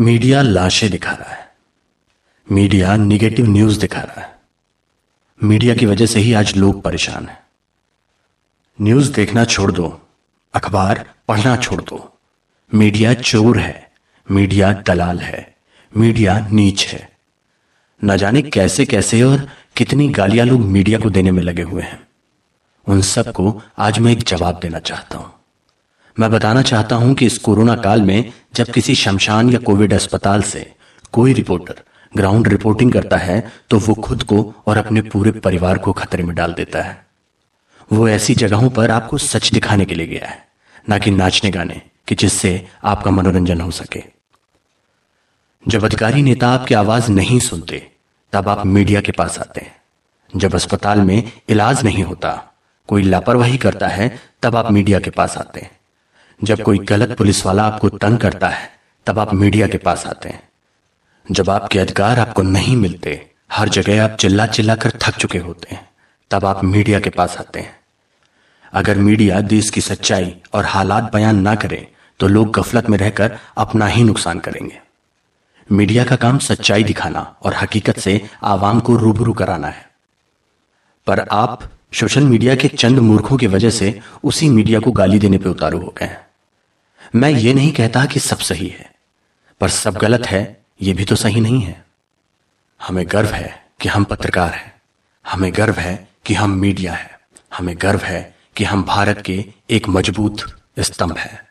Media लाशें दिखा रहा है। मीडिया निगेटिव न्यूज़ दिखा रहा है। मीडिया की वजह से ही आज लोग परेशान हैं। न्यूज़ देखना छोड़ दो, अखबार पढ़ना छोड़ दो। मीडिया चोर है, मीडिया दलाल है, मीडिया नीच है। न जाने कैसे कैसे और कितनी गालियाँ लोग मीडिया को देने में लगे हुए हैं। उन सबको आज मैं एक जवाब देना चाहता हूँ। मैं बताना चाहता हूँ कि इस कोरोना काल में जब किसी शमशान या कोविड अस्पताल से कोई रिपोर्टर ग्राउंड रिपोर्टिंग करता है तो वो खुद को और अपने पूरे परिवार को खतरे में डाल देता है। वो ऐसी जगहों पर आपको सच दिखाने के लिए गया है, ना कि नाचने गाने, कि जिससे आपका मनोरंजन हो सके। जब अधिकारी नेता आपकी आवाज़ नहीं सुनते, तब आप मीडिया के पास आते हैं। जब अस्पताल में इलाज नहीं होता, कोई लापरवाही करता है, तब आप मीडिया के पास आते हैं। जब कोई गलत पुलिस वाला आपको तंग करता है, तब आप मीडिया के पास आते हैं। जब आपके अधिकार आपको नहीं मिलते, हर जगह आप चिल्ला चिल्ला कर थक चुके होते हैं, तब आप मीडिया के पास आते हैं। अगर मीडिया देश की सच्चाई और हालात बयान ना करे तो लोग गफलत में रहकर अपना ही नुकसान करेंगे। मीडिया का काम सच्चाई दिखाना और हकीकत से आवाम को रूबरू कराना है। पर आप सोशल मीडिया के चंद मूर्खों की वजह से उसी मीडिया को गाली देने पर उतारू हो गए हैं। मैं ये नहीं कहता कि सब सही है, पर सब गलत है, ये भी तो सही नहीं है। हमें गर्व है कि हम पत्रकार हैं। हमें गर्व है कि हम मीडिया है। हमें गर्व है कि हम भारत के एक मज़बूत स्तंभ है।